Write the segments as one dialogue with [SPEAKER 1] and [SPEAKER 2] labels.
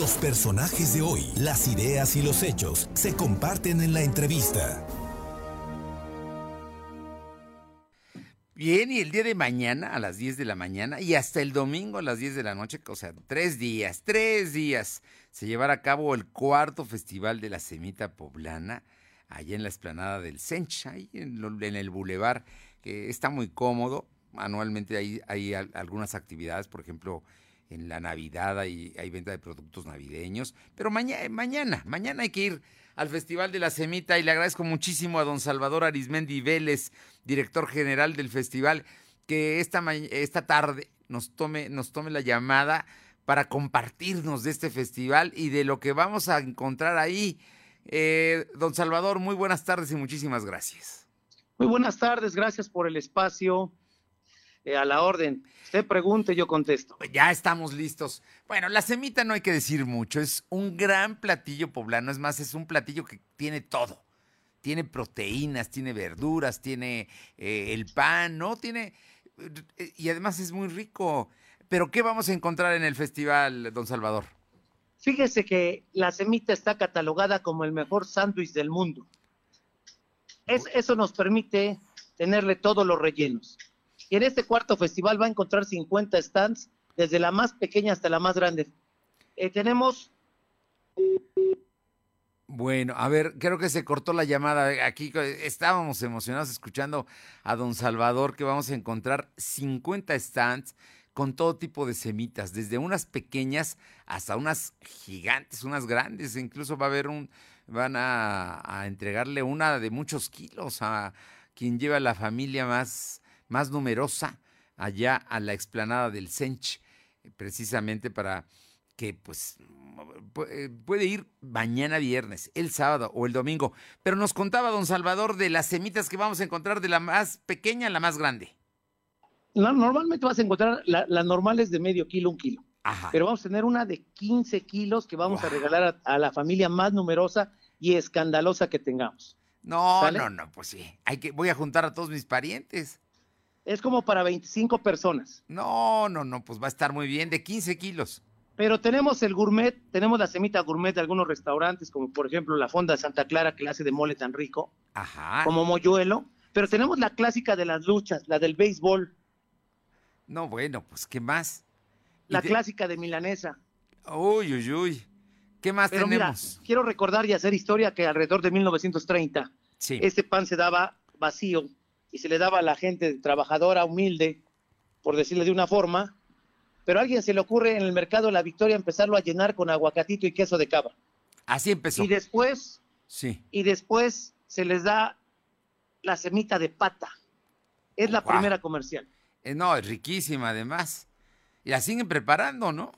[SPEAKER 1] Los personajes de hoy, las ideas y los hechos se comparten en la entrevista.
[SPEAKER 2] Bien, y el día de mañana a las 10 de la mañana y hasta el domingo a las 10 de la noche, o sea, tres días, tres días, se llevará a cabo el cuarto festival de la Semita Poblana, allá en la esplanada del Sench, ahí en, el bulevar, que está muy cómodo. Anualmente hay algunas actividades, por ejemplo, en la Navidad hay, venta de productos navideños, pero mañana, mañana, mañana hay que ir al Festival de la Semita y le agradezco muchísimo a don Salvador Arismendi Vélez, director general del festival, que esta, esta tarde nos tome, nos tome la llamada para compartirnos de este festival y de lo que vamos a encontrar ahí. Eh, don Salvador, muy buenas tardes y muchísimas gracias.
[SPEAKER 3] Muy buenas tardes, gracias por el espacio. Eh, a la orden. Usted pregunte, yo contesto.
[SPEAKER 2] Ya estamos listos. Bueno, la semita no hay que decir mucho, es un gran platillo poblano, es más, es un platillo que tiene todo. Tiene proteínas, tiene verduras, tiene eh, el pan, ¿no? Tiene... Eh, y además es muy rico. Pero ¿qué vamos a encontrar en el festival, don Salvador?
[SPEAKER 3] Fíjese que la semita está catalogada como el mejor sándwich del mundo. Es, eso nos permite tenerle todos los rellenos y en este cuarto festival va a encontrar 50 stands, desde la más pequeña hasta la más grande. Eh, tenemos...
[SPEAKER 2] Bueno, a ver, creo que se cortó la llamada. Aquí estábamos emocionados escuchando a don Salvador que vamos a encontrar 50 stands con todo tipo de semitas, desde unas pequeñas hasta unas gigantes, unas grandes. Incluso va a haber un, van a, a entregarle una de muchos kilos a quien lleva la familia más más numerosa allá a la explanada del Sench, precisamente para que pues eh, puede ir mañana viernes, el sábado o el domingo. Pero nos contaba don Salvador de las semitas que vamos a encontrar de la más pequeña a la más grande.
[SPEAKER 3] normalmente vas a encontrar las normales de medio kilo, un kilo. Pero vamos a tener una de 15 kilos que vamos a regalar a, la familia más numerosa y escandalosa que tengamos.
[SPEAKER 2] No, no, no, pues sí. Hay que, voy a juntar a todos mis parientes
[SPEAKER 3] es como para 25 personas.
[SPEAKER 2] No, no, no, pues va a estar muy bien, de 15 kilos.
[SPEAKER 3] Pero tenemos el gourmet, tenemos la semita gourmet de algunos restaurantes, como por ejemplo la Fonda de Santa Clara, que la hace de mole tan rico,
[SPEAKER 2] Ajá.
[SPEAKER 3] como Moyuelo. Pero tenemos la clásica de las luchas, la del béisbol.
[SPEAKER 2] No, bueno, pues ¿qué más?
[SPEAKER 3] La clásica de milanesa.
[SPEAKER 2] Uy, uy, uy. ¿Qué más tenemos? Mira,
[SPEAKER 3] quiero recordar y hacer historia que alrededor de 1930, sí. este pan se daba vacío y se le daba a la gente trabajadora, humilde, por decirle de una forma, pero a alguien se le ocurre en el mercado de la Victoria empezarlo a llenar con aguacatito y queso de cava.
[SPEAKER 2] Así empezó.
[SPEAKER 3] Y después, sí. Y después se les da la semita de pata. Es la primera comercial.
[SPEAKER 2] Eh, no, es riquísima además. Y la siguen preparando, ¿no?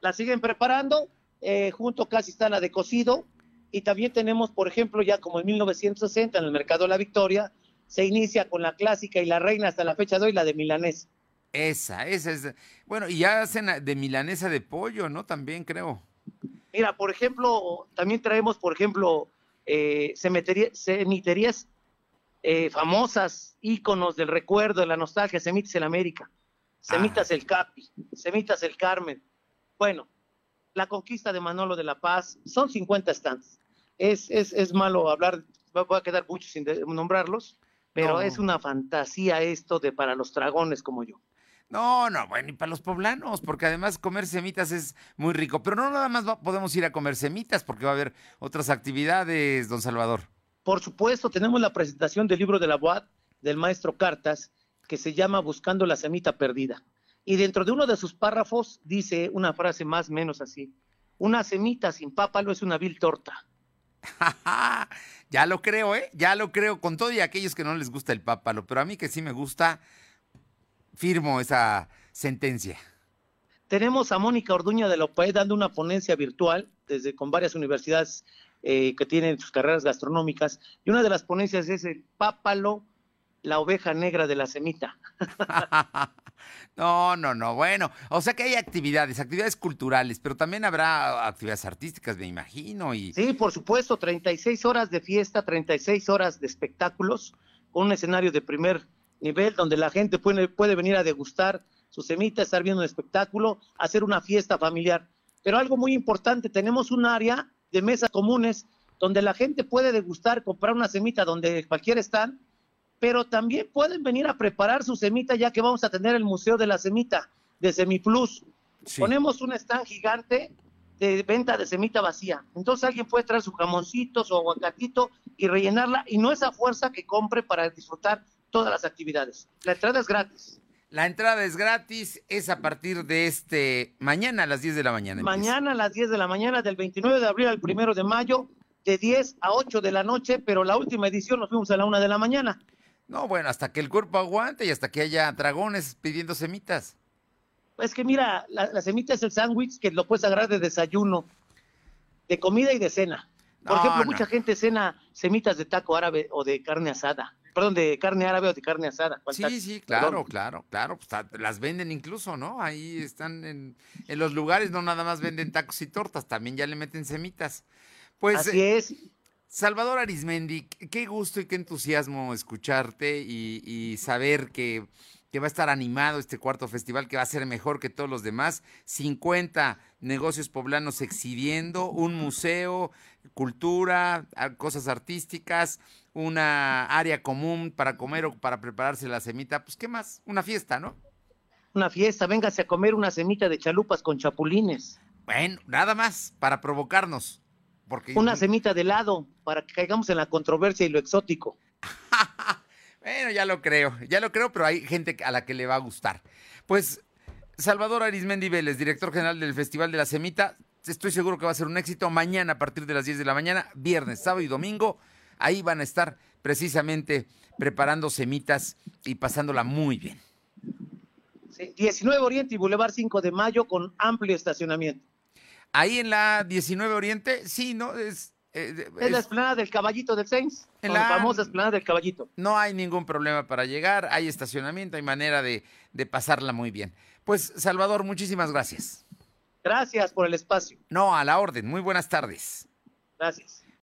[SPEAKER 3] La siguen preparando, eh, junto casi está la de cocido. Y también tenemos, por ejemplo, ya como en 1960 en el mercado de la Victoria, se inicia con la clásica y la reina hasta la fecha de hoy, la de milanesa.
[SPEAKER 2] Esa, esa es. Bueno, y ya hacen de milanesa de pollo, ¿no? También creo.
[SPEAKER 3] Mira, por ejemplo, también traemos, por ejemplo, eh, semiterías eh, famosas, íconos del recuerdo, de la nostalgia, Semitas el América, Semitas el Capi, Semitas el Carmen. Bueno, la conquista de Manolo de la Paz, son 50 stands. Es, es, es malo hablar, voy a quedar mucho sin nombrarlos, pero es una fantasía esto de para los dragones como yo.
[SPEAKER 2] No, no, bueno, y para los poblanos, porque además comer semitas es muy rico. Pero no nada más podemos ir a comer semitas, porque va a haber otras actividades, don Salvador.
[SPEAKER 3] Por supuesto, tenemos la presentación del libro de la Boad del maestro Cartas, que se llama Buscando la semita perdida. Y dentro de uno de sus párrafos dice una frase más o menos así. Una semita sin pápalo es una vil torta.
[SPEAKER 2] ya lo creo, ¿eh? Ya lo creo, con todo y aquellos que no les gusta el pápalo, pero a mí que sí me gusta, firmo esa sentencia.
[SPEAKER 3] Tenemos a Mónica Orduña de López dando una ponencia virtual desde con varias universidades eh, que tienen sus carreras gastronómicas y una de las ponencias es el pápalo, la oveja negra de la semita.
[SPEAKER 2] No, no, no. Bueno, o sea que hay actividades, actividades culturales, pero también habrá actividades artísticas, me imagino. Y...
[SPEAKER 3] Sí, por supuesto, 36 horas de fiesta, 36 horas de espectáculos, con un escenario de primer nivel donde la gente puede, venir a degustar su semita, estar viendo un espectáculo, hacer una fiesta familiar. Pero algo muy importante, tenemos un área de mesas comunes donde la gente puede degustar, comprar una semita donde cualquiera están, pero también pueden venir a preparar su semita ya que vamos a tener el Museo de la Semita de Semiplus. Ponemos un stand gigante de venta de semita vacía. Entonces alguien puede traer su jamoncito, su aguacatito y rellenarla y no esa fuerza que compre para disfrutar todas las actividades. La entrada es gratis.
[SPEAKER 2] La entrada es gratis, es a partir de este mañana a las 10 de la mañana.
[SPEAKER 3] Mañana a las 10 de la mañana, del 29 de abril al 1 de mayo, de 10 a 8 de la noche, pero la última edición nos fuimos a la 1 de la mañana.
[SPEAKER 2] No, bueno, hasta que el cuerpo aguante y hasta que haya dragones pidiendo semitas.
[SPEAKER 3] Es que mira, la, semita es el sándwich que lo puedes agarrar de desayuno, de comida y de cena. Por ejemplo, mucha gente cena semitas de taco árabe o de carne asada. Perdón, de carne árabe o de carne asada.
[SPEAKER 2] Sí, sí, claro, claro, claro. Pues, las venden incluso, ¿no? Ahí están en, en, los lugares, no nada más venden tacos y tortas, también ya le meten semitas. Pues,
[SPEAKER 3] Así eh, es.
[SPEAKER 2] Salvador Arismendi, qué gusto y qué entusiasmo escucharte y saber que que va a estar animado este cuarto festival, que va a ser mejor que todos los demás. 50 negocios poblanos exhibiendo, un museo, cultura, cosas artísticas, una área común para comer o para prepararse la semita. Pues, ¿qué más? Una fiesta, ¿no?
[SPEAKER 3] Una fiesta, véngase a comer una semita de chalupas con chapulines.
[SPEAKER 2] Bueno, nada más, para provocarnos. Porque...
[SPEAKER 3] Una semita de helado, para que caigamos en la controversia y lo exótico.
[SPEAKER 2] Bueno, ya lo creo, ya lo creo, pero hay gente a la que le va a gustar. Pues Salvador Arismendi Vélez, director general del Festival de la Semita, estoy seguro que va a ser un éxito mañana a partir de las 10 de la mañana, viernes, sábado y domingo. Ahí van a estar precisamente preparando semitas y pasándola muy bien.
[SPEAKER 3] 19 Oriente y Boulevard 5 de Mayo con amplio estacionamiento.
[SPEAKER 2] Ahí en la 19 Oriente, sí, ¿no?
[SPEAKER 3] Es eh, es, la esplanada del caballito del Sainz, la famosa esplanada del caballito.
[SPEAKER 2] No hay ningún problema para llegar, hay estacionamiento, hay manera de, de pasarla muy bien. Pues Salvador, muchísimas gracias.
[SPEAKER 3] Gracias por el espacio.
[SPEAKER 2] No, a la orden. Muy buenas tardes.
[SPEAKER 3] Gracias.